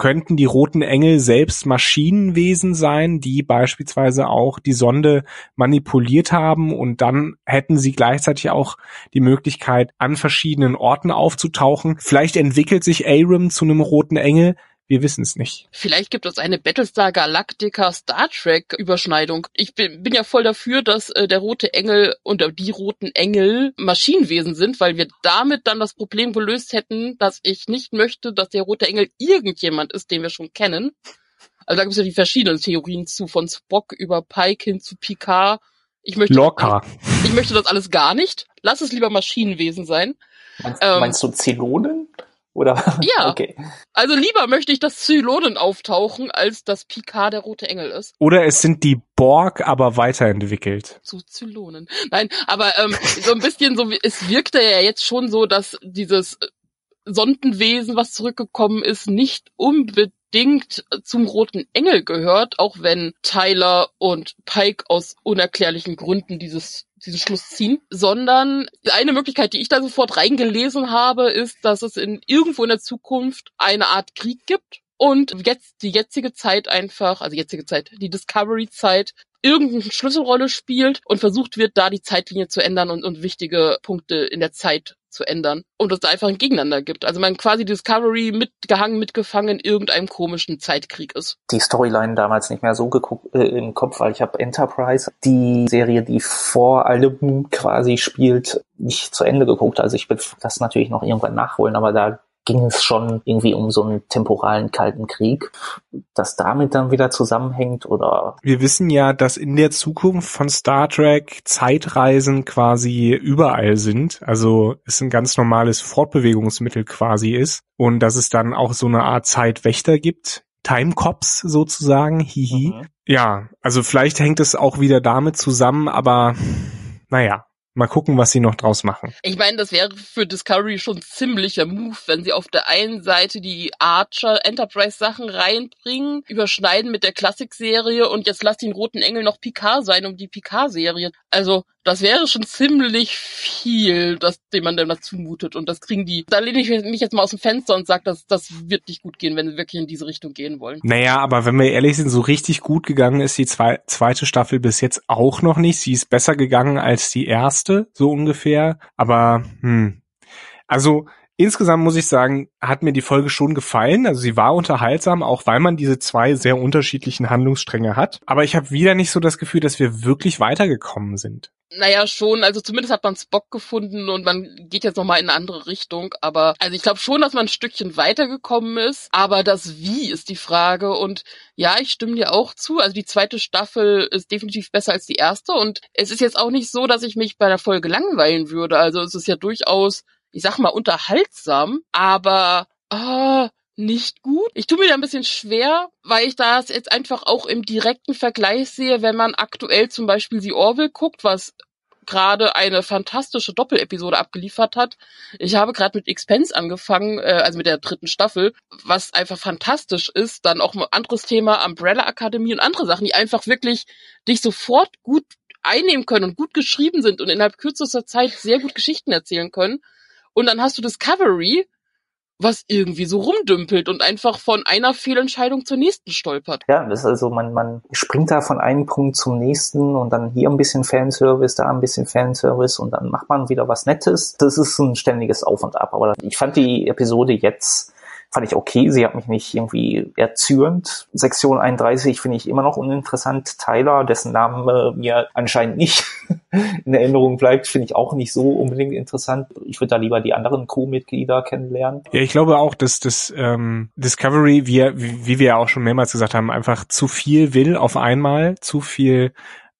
könnten die roten Engel selbst Maschinenwesen sein, die beispielsweise auch die Sonde manipuliert haben und dann hätten sie gleichzeitig auch die Möglichkeit, an verschiedenen Orten aufzutauchen. Vielleicht entwickelt sich Aram zu einem roten Engel, wir wissen es nicht. Vielleicht gibt es eine Battlestar Galactica Star Trek Überschneidung. Ich bin, bin ja voll dafür, dass äh, der rote Engel und die roten Engel Maschinenwesen sind, weil wir damit dann das Problem gelöst hätten, dass ich nicht möchte, dass der rote Engel irgendjemand ist, den wir schon kennen. Also da gibt es ja die verschiedenen Theorien zu, von Spock über Pike hin zu Picard. Ich möchte, Locker. ich möchte das alles gar nicht. Lass es lieber Maschinenwesen sein. Meinst, ähm, meinst du Zylonen? Oder? Ja. Okay. Also lieber möchte ich, dass Zylonen auftauchen, als dass Picard der rote Engel ist. Oder es sind die Borg, aber weiterentwickelt. So Zylonen. Nein, aber ähm, so ein bisschen so, es wirkte ja jetzt schon so, dass dieses Sondenwesen, was zurückgekommen ist, nicht unbedingt zum Roten Engel gehört, auch wenn Tyler und Pike aus unerklärlichen Gründen dieses diesen Schluss ziehen, sondern eine Möglichkeit, die ich da sofort reingelesen habe, ist, dass es in irgendwo in der Zukunft eine Art Krieg gibt und jetzt die jetzige Zeit einfach, also jetzige Zeit, die Discovery-Zeit irgendeine Schlüsselrolle spielt und versucht wird, da die Zeitlinie zu ändern und, und wichtige Punkte in der Zeit zu ändern und es da einfach ein Gegeneinander gibt. Also man quasi Discovery mitgehangen, mitgefangen in irgendeinem komischen Zeitkrieg ist. Die Storyline damals nicht mehr so geguckt, äh, im Kopf, weil ich habe Enterprise, die Serie, die vor allem quasi spielt, nicht zu Ende geguckt. Also ich will das natürlich noch irgendwann nachholen, aber da ging es schon irgendwie um so einen temporalen kalten Krieg, das damit dann wieder zusammenhängt oder? Wir wissen ja, dass in der Zukunft von Star Trek Zeitreisen quasi überall sind. Also es ein ganz normales Fortbewegungsmittel quasi ist und dass es dann auch so eine Art Zeitwächter gibt. Timecops sozusagen, hihi. Mhm. Ja, also vielleicht hängt es auch wieder damit zusammen, aber naja, Mal gucken, was sie noch draus machen. Ich meine, das wäre für Discovery schon ziemlicher Move, wenn sie auf der einen Seite die Archer Enterprise Sachen reinbringen, überschneiden mit der Klassikserie und jetzt lass den roten Engel noch Picard sein um die Picard Serie. Also, das wäre schon ziemlich viel, das, dem man dann dazu mutet. Und das kriegen die. Da lehne ich mich jetzt mal aus dem Fenster und sage, dass das wird nicht gut gehen, wenn sie wirklich in diese Richtung gehen wollen. Naja, aber wenn wir ehrlich sind, so richtig gut gegangen ist die zwei, zweite Staffel bis jetzt auch noch nicht. Sie ist besser gegangen als die erste, so ungefähr. Aber, hm. Also, Insgesamt muss ich sagen, hat mir die Folge schon gefallen. Also sie war unterhaltsam, auch weil man diese zwei sehr unterschiedlichen Handlungsstränge hat. Aber ich habe wieder nicht so das Gefühl, dass wir wirklich weitergekommen sind. Naja, schon. Also zumindest hat man Spock gefunden und man geht jetzt nochmal in eine andere Richtung. Aber also ich glaube schon, dass man ein Stückchen weitergekommen ist. Aber das Wie ist die Frage. Und ja, ich stimme dir auch zu. Also die zweite Staffel ist definitiv besser als die erste. Und es ist jetzt auch nicht so, dass ich mich bei der Folge langweilen würde. Also es ist ja durchaus ich sag mal, unterhaltsam, aber äh, nicht gut. Ich tue mir da ein bisschen schwer, weil ich das jetzt einfach auch im direkten Vergleich sehe, wenn man aktuell zum Beispiel The Orville guckt, was gerade eine fantastische Doppelepisode abgeliefert hat. Ich habe gerade mit Expense angefangen, äh, also mit der dritten Staffel, was einfach fantastisch ist. Dann auch ein anderes Thema, Umbrella Akademie und andere Sachen, die einfach wirklich dich sofort gut einnehmen können und gut geschrieben sind und innerhalb kürzester Zeit sehr gut Geschichten erzählen können. Und dann hast du Discovery, was irgendwie so rumdümpelt und einfach von einer Fehlentscheidung zur nächsten stolpert. Ja, das ist also, man, man springt da von einem Punkt zum nächsten und dann hier ein bisschen Fanservice, da ein bisschen Fanservice und dann macht man wieder was Nettes. Das ist ein ständiges Auf und Ab. Aber ich fand die Episode jetzt fand ich okay. Sie hat mich nicht irgendwie erzürnt. Sektion 31 finde ich immer noch uninteressant. Tyler, dessen Name mir anscheinend nicht in Erinnerung bleibt, finde ich auch nicht so unbedingt interessant. Ich würde da lieber die anderen Crewmitglieder kennenlernen. Ja, ich glaube auch, dass das ähm, Discovery, wie, wie wir ja auch schon mehrmals gesagt haben, einfach zu viel will auf einmal, zu viel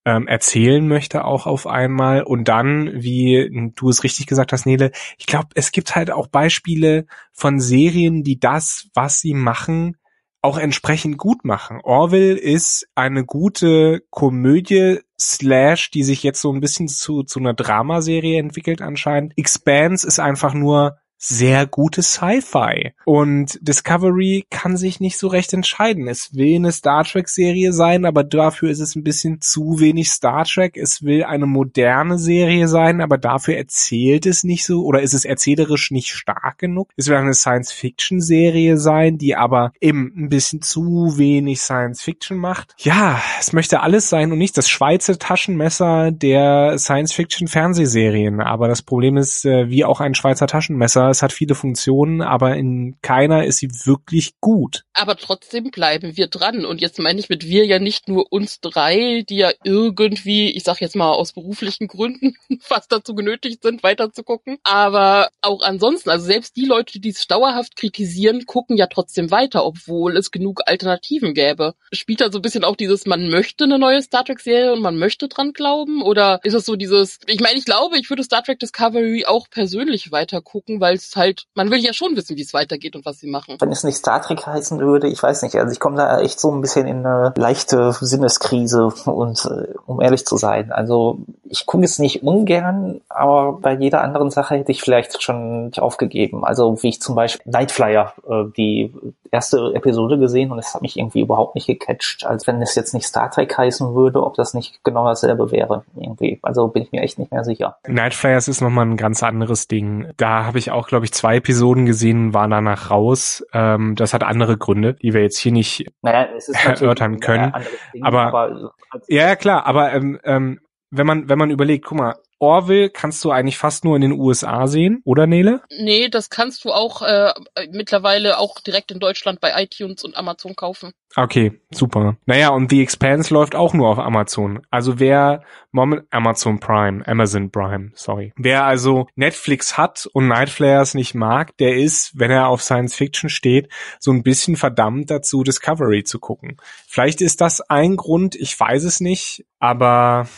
ähm, erzählen möchte auch auf einmal und dann, wie du es richtig gesagt hast, Nele, ich glaube, es gibt halt auch Beispiele von Serien, die das, was sie machen, auch entsprechend gut machen. Orville ist eine gute Komödie Slash, die sich jetzt so ein bisschen zu, zu einer Dramaserie entwickelt anscheinend. Expanse ist einfach nur sehr gutes Sci-Fi. Und Discovery kann sich nicht so recht entscheiden. Es will eine Star Trek-Serie sein, aber dafür ist es ein bisschen zu wenig Star Trek. Es will eine moderne Serie sein, aber dafür erzählt es nicht so oder ist es erzählerisch nicht stark genug. Es will eine Science-Fiction-Serie sein, die aber eben ein bisschen zu wenig Science-Fiction macht. Ja, es möchte alles sein und nicht das Schweizer Taschenmesser der Science-Fiction-Fernsehserien. Aber das Problem ist, äh, wie auch ein Schweizer Taschenmesser, es hat viele Funktionen, aber in keiner ist sie wirklich gut. Aber trotzdem bleiben wir dran. Und jetzt meine ich mit wir ja nicht nur uns drei, die ja irgendwie, ich sag jetzt mal aus beruflichen Gründen, fast dazu genötigt sind, weiterzugucken. Aber auch ansonsten, also selbst die Leute, die es dauerhaft kritisieren, gucken ja trotzdem weiter, obwohl es genug Alternativen gäbe. Spielt da so ein bisschen auch dieses, man möchte eine neue Star Trek-Serie und man möchte dran glauben? Oder ist es so dieses, ich meine, ich glaube, ich würde Star Trek Discovery auch persönlich weiter gucken, weil es halt, man will ja schon wissen, wie es weitergeht und was sie machen. Wenn es nicht Star Trek heißen würde, ich weiß nicht, also ich komme da echt so ein bisschen in eine leichte Sinneskrise und äh, um ehrlich zu sein, also ich gucke es nicht ungern, aber bei jeder anderen Sache hätte ich vielleicht schon aufgegeben. Also wie ich zum Beispiel Nightflyer, äh, die erste Episode gesehen und es hat mich irgendwie überhaupt nicht gecatcht, als wenn es jetzt nicht Star Trek heißen würde, ob das nicht genau dasselbe wäre irgendwie. Also bin ich mir echt nicht mehr sicher. Nightflyers ist nochmal ein ganz anderes Ding. Da habe ich auch, glaube ich, zwei Episoden gesehen, war danach raus. Ähm, das hat andere Gründe, die wir jetzt hier nicht naja, erörtern können. Ding, aber, aber ja, ja, klar, aber ähm, ähm, wenn man, wenn man überlegt, guck mal, Orville kannst du eigentlich fast nur in den USA sehen, oder Nele? Nee, das kannst du auch äh, mittlerweile auch direkt in Deutschland bei iTunes und Amazon kaufen. Okay, super. Naja, und The Expanse läuft auch nur auf Amazon. Also wer Moment Amazon Prime, Amazon Prime, sorry. Wer also Netflix hat und Nightflares nicht mag, der ist, wenn er auf Science Fiction steht, so ein bisschen verdammt dazu, Discovery zu gucken. Vielleicht ist das ein Grund, ich weiß es nicht, aber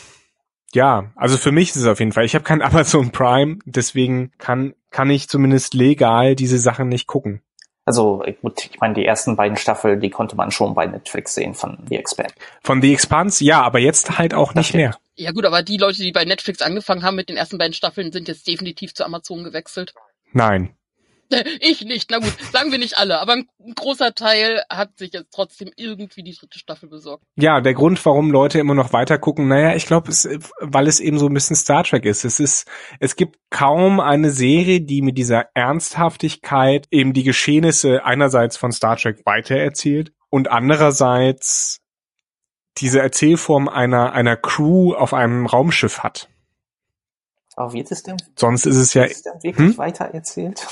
ja, also für mich ist es auf jeden Fall. Ich habe kein Amazon Prime, deswegen kann kann ich zumindest legal diese Sachen nicht gucken. Also gut, ich meine, die ersten beiden Staffeln, die konnte man schon bei Netflix sehen von The Expanse. Von The Expanse, ja, aber jetzt halt auch nicht mehr. Ja gut, aber die Leute, die bei Netflix angefangen haben mit den ersten beiden Staffeln, sind jetzt definitiv zu Amazon gewechselt. Nein. Ich nicht, na gut, sagen wir nicht alle, aber ein großer Teil hat sich jetzt trotzdem irgendwie die dritte Staffel besorgt. Ja, der Grund, warum Leute immer noch weiter gucken, naja, ich glaube, weil es eben so ein bisschen Star Trek ist. Es ist, es gibt kaum eine Serie, die mit dieser Ernsthaftigkeit eben die Geschehnisse einerseits von Star Trek weitererzählt und andererseits diese Erzählform einer, einer Crew auf einem Raumschiff hat. Aber wird es denn? Sonst ist es ja. Ist es denn wirklich hm? weiter erzählt?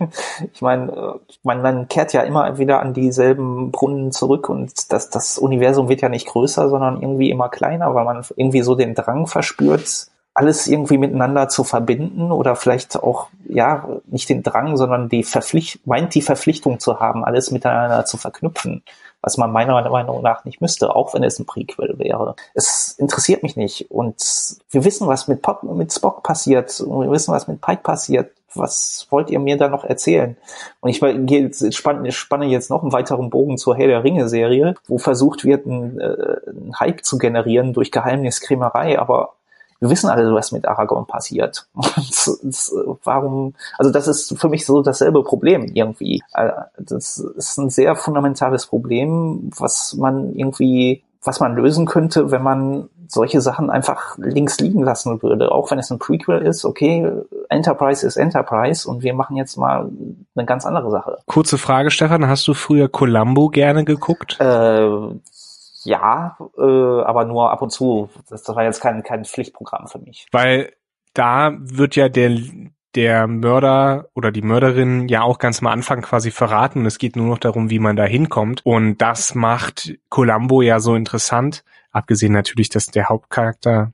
ich meine, äh, man, man kehrt ja immer wieder an dieselben Brunnen zurück und das, das Universum wird ja nicht größer, sondern irgendwie immer kleiner, weil man irgendwie so den Drang verspürt, alles irgendwie miteinander zu verbinden oder vielleicht auch, ja, nicht den Drang, sondern die Verpflicht, meint die Verpflichtung zu haben, alles miteinander zu verknüpfen was man meiner Meinung nach nicht müsste, auch wenn es ein Prequel wäre. Es interessiert mich nicht. Und wir wissen, was mit, Pop, mit Spock passiert. Und wir wissen, was mit Pike passiert. Was wollt ihr mir da noch erzählen? Und ich spanne, spanne jetzt noch einen weiteren Bogen zur Herr der Ringe-Serie, wo versucht wird, einen, äh, einen Hype zu generieren durch Geheimniskrämerei, aber wir wissen alle, was mit Aragorn passiert. warum, also das ist für mich so dasselbe Problem irgendwie. Äh, das ist ein sehr fundamentales Problem, was man irgendwie, was man lösen könnte, wenn man solche Sachen einfach links liegen lassen würde. Auch wenn es ein Prequel ist, okay, Enterprise ist Enterprise und wir machen jetzt mal eine ganz andere Sache. Kurze Frage, Stefan, hast du früher Columbo gerne geguckt? Äh, ja, äh, aber nur ab und zu. Das, das war jetzt kein, kein Pflichtprogramm für mich. Weil da wird ja der, der Mörder oder die Mörderin ja auch ganz am Anfang quasi verraten. Es geht nur noch darum, wie man da hinkommt. Und das macht Columbo ja so interessant. Abgesehen natürlich, dass der Hauptcharakter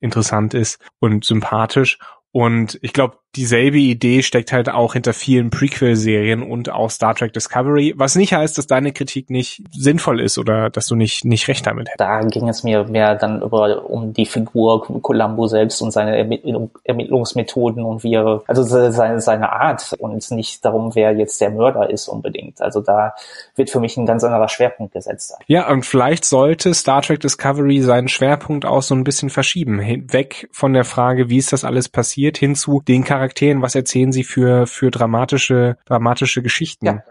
interessant ist und sympathisch. Und ich glaube, dieselbe Idee steckt halt auch hinter vielen Prequel-Serien und auch Star Trek Discovery, was nicht heißt, dass deine Kritik nicht sinnvoll ist oder dass du nicht, nicht recht damit hättest. Da ging es mir mehr dann über, um die Figur Columbo selbst und seine Ermittlung, Ermittlungsmethoden und wie er, also seine, seine Art und nicht darum, wer jetzt der Mörder ist unbedingt. Also da wird für mich ein ganz anderer Schwerpunkt gesetzt. Ja, und vielleicht sollte Star Trek Discovery seinen Schwerpunkt auch so ein bisschen verschieben. Weg von der Frage, wie ist das alles passiert, hin zu den Charakteren, was erzählen sie für, für dramatische, dramatische Geschichten. Ja.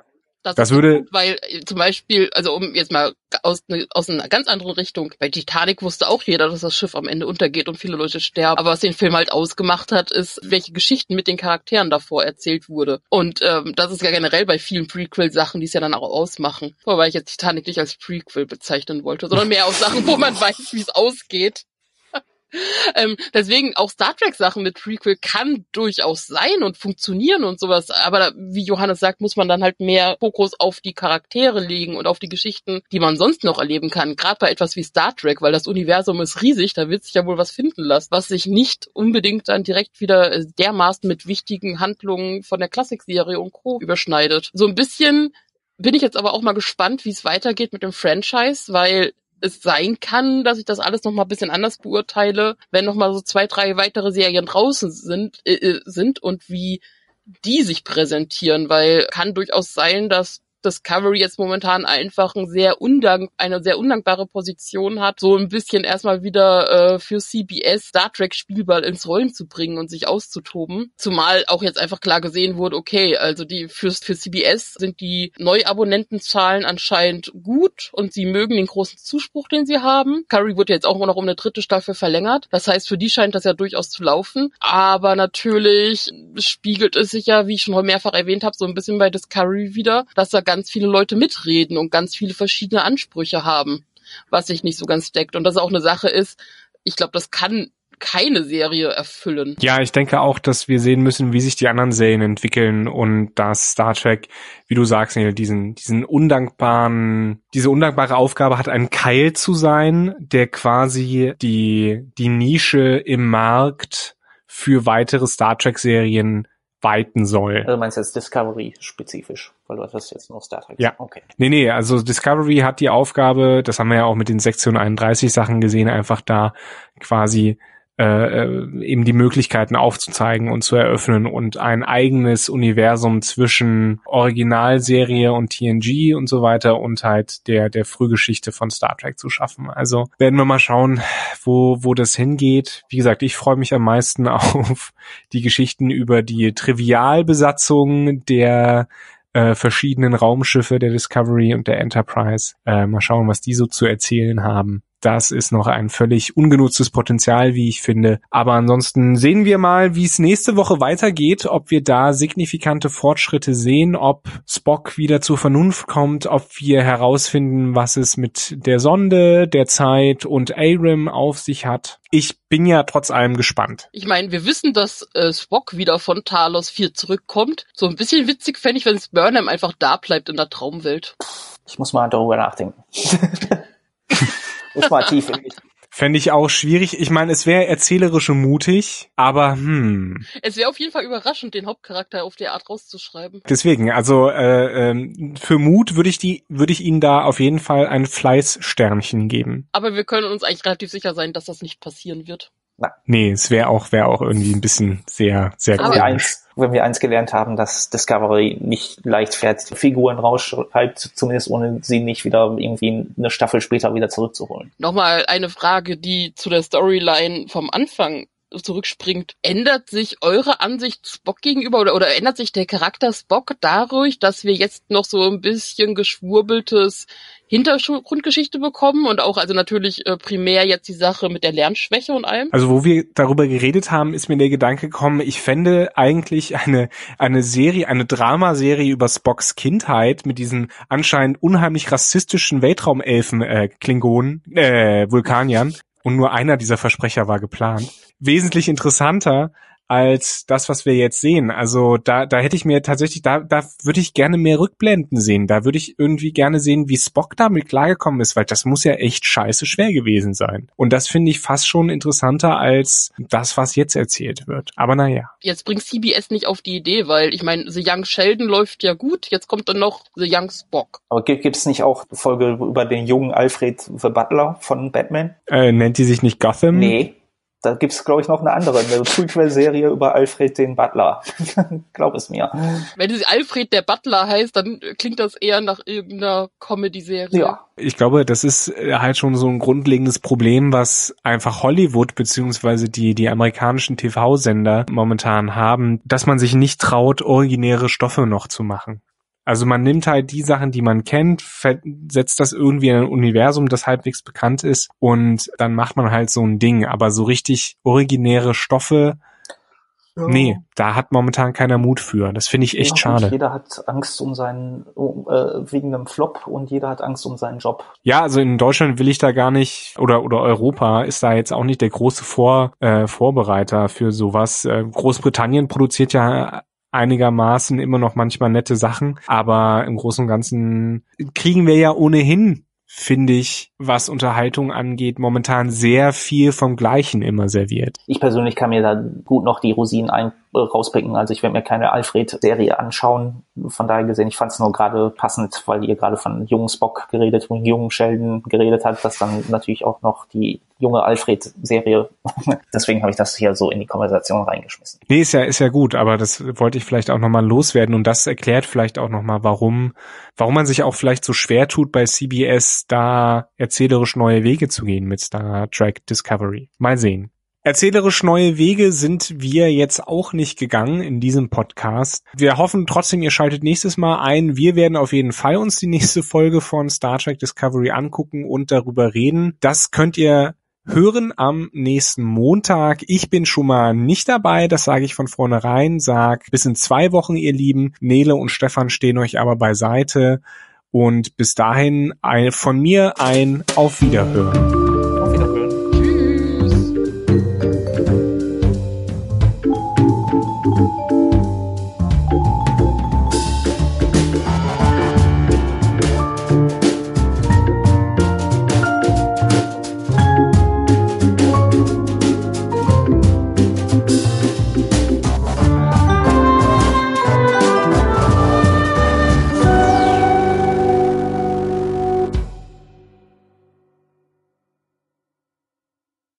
Das, das würde, gut, weil äh, zum Beispiel, also um jetzt mal aus, ne, aus einer ganz anderen Richtung, bei Titanic wusste auch jeder, dass das Schiff am Ende untergeht und viele Leute sterben. Aber was den Film halt ausgemacht hat, ist, welche Geschichten mit den Charakteren davor erzählt wurde. Und ähm, das ist ja generell bei vielen Prequel-Sachen, die es ja dann auch ausmachen. Wobei ich jetzt Titanic nicht als Prequel bezeichnen wollte, sondern mehr aus Sachen, wo man weiß, wie es ausgeht. ähm, deswegen auch Star Trek Sachen mit Prequel kann durchaus sein und funktionieren und sowas. Aber wie Johannes sagt, muss man dann halt mehr Fokus auf die Charaktere legen und auf die Geschichten, die man sonst noch erleben kann. Gerade bei etwas wie Star Trek, weil das Universum ist riesig, da wird sich ja wohl was finden lassen, was sich nicht unbedingt dann direkt wieder äh, dermaßen mit wichtigen Handlungen von der Klassikserie und Co. überschneidet. So ein bisschen bin ich jetzt aber auch mal gespannt, wie es weitergeht mit dem Franchise, weil es sein kann, dass ich das alles noch mal ein bisschen anders beurteile, wenn noch mal so zwei, drei weitere Serien draußen sind, äh, äh sind und wie die sich präsentieren, weil kann durchaus sein, dass Discovery jetzt momentan einfach ein sehr undank eine sehr undankbare Position hat, so ein bisschen erstmal wieder äh, für CBS Star Trek Spielball ins Rollen zu bringen und sich auszutoben. Zumal auch jetzt einfach klar gesehen wurde, okay, also die für, für CBS sind die Neuabonnentenzahlen anscheinend gut und sie mögen den großen Zuspruch, den sie haben. Curry wurde jetzt auch noch um eine dritte Staffel verlängert. Das heißt, für die scheint das ja durchaus zu laufen. Aber natürlich spiegelt es sich ja, wie ich schon mehrfach erwähnt habe, so ein bisschen bei Discovery wieder, dass da ganz viele Leute mitreden und ganz viele verschiedene Ansprüche haben, was sich nicht so ganz deckt. Und das auch eine Sache ist, ich glaube, das kann keine Serie erfüllen. Ja, ich denke auch, dass wir sehen müssen, wie sich die anderen Serien entwickeln und dass Star Trek, wie du sagst, Neil, diesen, diesen undankbaren, diese undankbare Aufgabe hat, ein Keil zu sein, der quasi die, die Nische im Markt für weitere Star Trek Serien weiten soll. Also meinst du jetzt Discovery spezifisch, weil du hast jetzt nur Star Trek. Ja. Okay. Nee, nee, also Discovery hat die Aufgabe, das haben wir ja auch mit den Sektion 31 Sachen gesehen, einfach da quasi äh, äh, eben die Möglichkeiten aufzuzeigen und zu eröffnen und ein eigenes Universum zwischen Originalserie und TNG und so weiter und halt der der Frühgeschichte von Star Trek zu schaffen. Also werden wir mal schauen, wo wo das hingeht. Wie gesagt, ich freue mich am meisten auf die Geschichten über die Trivialbesatzung der äh, verschiedenen Raumschiffe der Discovery und der Enterprise. Äh, mal schauen, was die so zu erzählen haben. Das ist noch ein völlig ungenutztes Potenzial, wie ich finde. Aber ansonsten sehen wir mal, wie es nächste Woche weitergeht, ob wir da signifikante Fortschritte sehen, ob Spock wieder zur Vernunft kommt, ob wir herausfinden, was es mit der Sonde, der Zeit und Aram auf sich hat. Ich bin ja trotz allem gespannt. Ich meine, wir wissen, dass äh, Spock wieder von Talos 4 zurückkommt. So ein bisschen witzig fände ich, wenn es Burnham einfach da bleibt in der Traumwelt. Ich muss mal darüber nachdenken. Muss mal tief in mich. Fände ich auch schwierig. Ich meine, es wäre erzählerisch und mutig, aber hm. Es wäre auf jeden Fall überraschend, den Hauptcharakter auf die Art rauszuschreiben. Deswegen, also äh, ähm, für Mut würde ich die, würde ich ihnen da auf jeden Fall ein Fleißsternchen geben. Aber wir können uns eigentlich relativ sicher sein, dass das nicht passieren wird. Na. Nee, es wäre auch, wäre auch irgendwie ein bisschen sehr, sehr wenn wir, eins, wenn wir eins gelernt haben, dass Discovery nicht leichtfertig Figuren rausschreibt, zumindest ohne sie nicht wieder irgendwie eine Staffel später wieder zurückzuholen. Nochmal eine Frage, die zu der Storyline vom Anfang zurückspringt, ändert sich eure Ansicht Spock gegenüber oder, oder ändert sich der Charakter Spock dadurch, dass wir jetzt noch so ein bisschen geschwurbeltes Hintergrundgeschichte bekommen und auch also natürlich äh, primär jetzt die Sache mit der Lernschwäche und allem? Also wo wir darüber geredet haben, ist mir der Gedanke gekommen, ich fände eigentlich eine, eine Serie, eine Dramaserie über Spocks Kindheit mit diesen anscheinend unheimlich rassistischen Weltraumelfen, äh, Klingonen, äh, Vulkaniern, und nur einer dieser Versprecher war geplant. Wesentlich interessanter als das, was wir jetzt sehen. Also da, da hätte ich mir tatsächlich, da, da würde ich gerne mehr Rückblenden sehen. Da würde ich irgendwie gerne sehen, wie Spock damit klargekommen ist, weil das muss ja echt scheiße schwer gewesen sein. Und das finde ich fast schon interessanter als das, was jetzt erzählt wird. Aber naja. Jetzt bringt CBS nicht auf die Idee, weil ich meine, The Young Sheldon läuft ja gut, jetzt kommt dann noch The Young Spock. Aber gibt es nicht auch eine Folge über den jungen Alfred the Butler von Batman? Äh, nennt die sich nicht Gotham? Nee. Da gibt's es, glaube ich, noch eine andere, eine Prequel-Serie über Alfred den Butler. Glaub es mir. Wenn es Alfred der Butler heißt, dann klingt das eher nach irgendeiner Comedy-Serie. Ja. Ich glaube, das ist halt schon so ein grundlegendes Problem, was einfach Hollywood beziehungsweise die, die amerikanischen TV-Sender momentan haben, dass man sich nicht traut, originäre Stoffe noch zu machen. Also man nimmt halt die Sachen, die man kennt, setzt das irgendwie in ein Universum, das halbwegs bekannt ist und dann macht man halt so ein Ding. Aber so richtig originäre Stoffe, ja. nee, da hat momentan keiner Mut für. Das finde ich echt ja, schade. Jeder hat Angst um seinen, äh, wegen einem Flop und jeder hat Angst um seinen Job. Ja, also in Deutschland will ich da gar nicht, oder, oder Europa ist da jetzt auch nicht der große Vor, äh, Vorbereiter für sowas. Äh, Großbritannien produziert ja einigermaßen immer noch manchmal nette Sachen, aber im Großen und Ganzen kriegen wir ja ohnehin finde ich, was Unterhaltung angeht, momentan sehr viel vom Gleichen immer serviert. Ich persönlich kann mir da gut noch die Rosinen ein rauspicken. Also ich werde mir keine Alfred-Serie anschauen. Von daher gesehen, ich fand es nur gerade passend, weil ihr gerade von jungen Spock geredet und jungen Sheldon geredet habt, dass dann natürlich auch noch die junge Alfred-Serie. Deswegen habe ich das hier so in die Konversation reingeschmissen. Nee, ist ja, ist ja gut, aber das wollte ich vielleicht auch nochmal loswerden und das erklärt vielleicht auch nochmal, warum, warum man sich auch vielleicht so schwer tut, bei CBS da erzählerisch neue Wege zu gehen mit Star Trek Discovery. Mal sehen. Erzählerisch neue Wege sind wir jetzt auch nicht gegangen in diesem Podcast. Wir hoffen trotzdem, ihr schaltet nächstes Mal ein. Wir werden auf jeden Fall uns die nächste Folge von Star Trek Discovery angucken und darüber reden. Das könnt ihr hören am nächsten Montag. Ich bin schon mal nicht dabei, das sage ich von vornherein. Sag bis in zwei Wochen, ihr Lieben. Nele und Stefan stehen euch aber beiseite. Und bis dahin von mir ein Auf Wiederhören.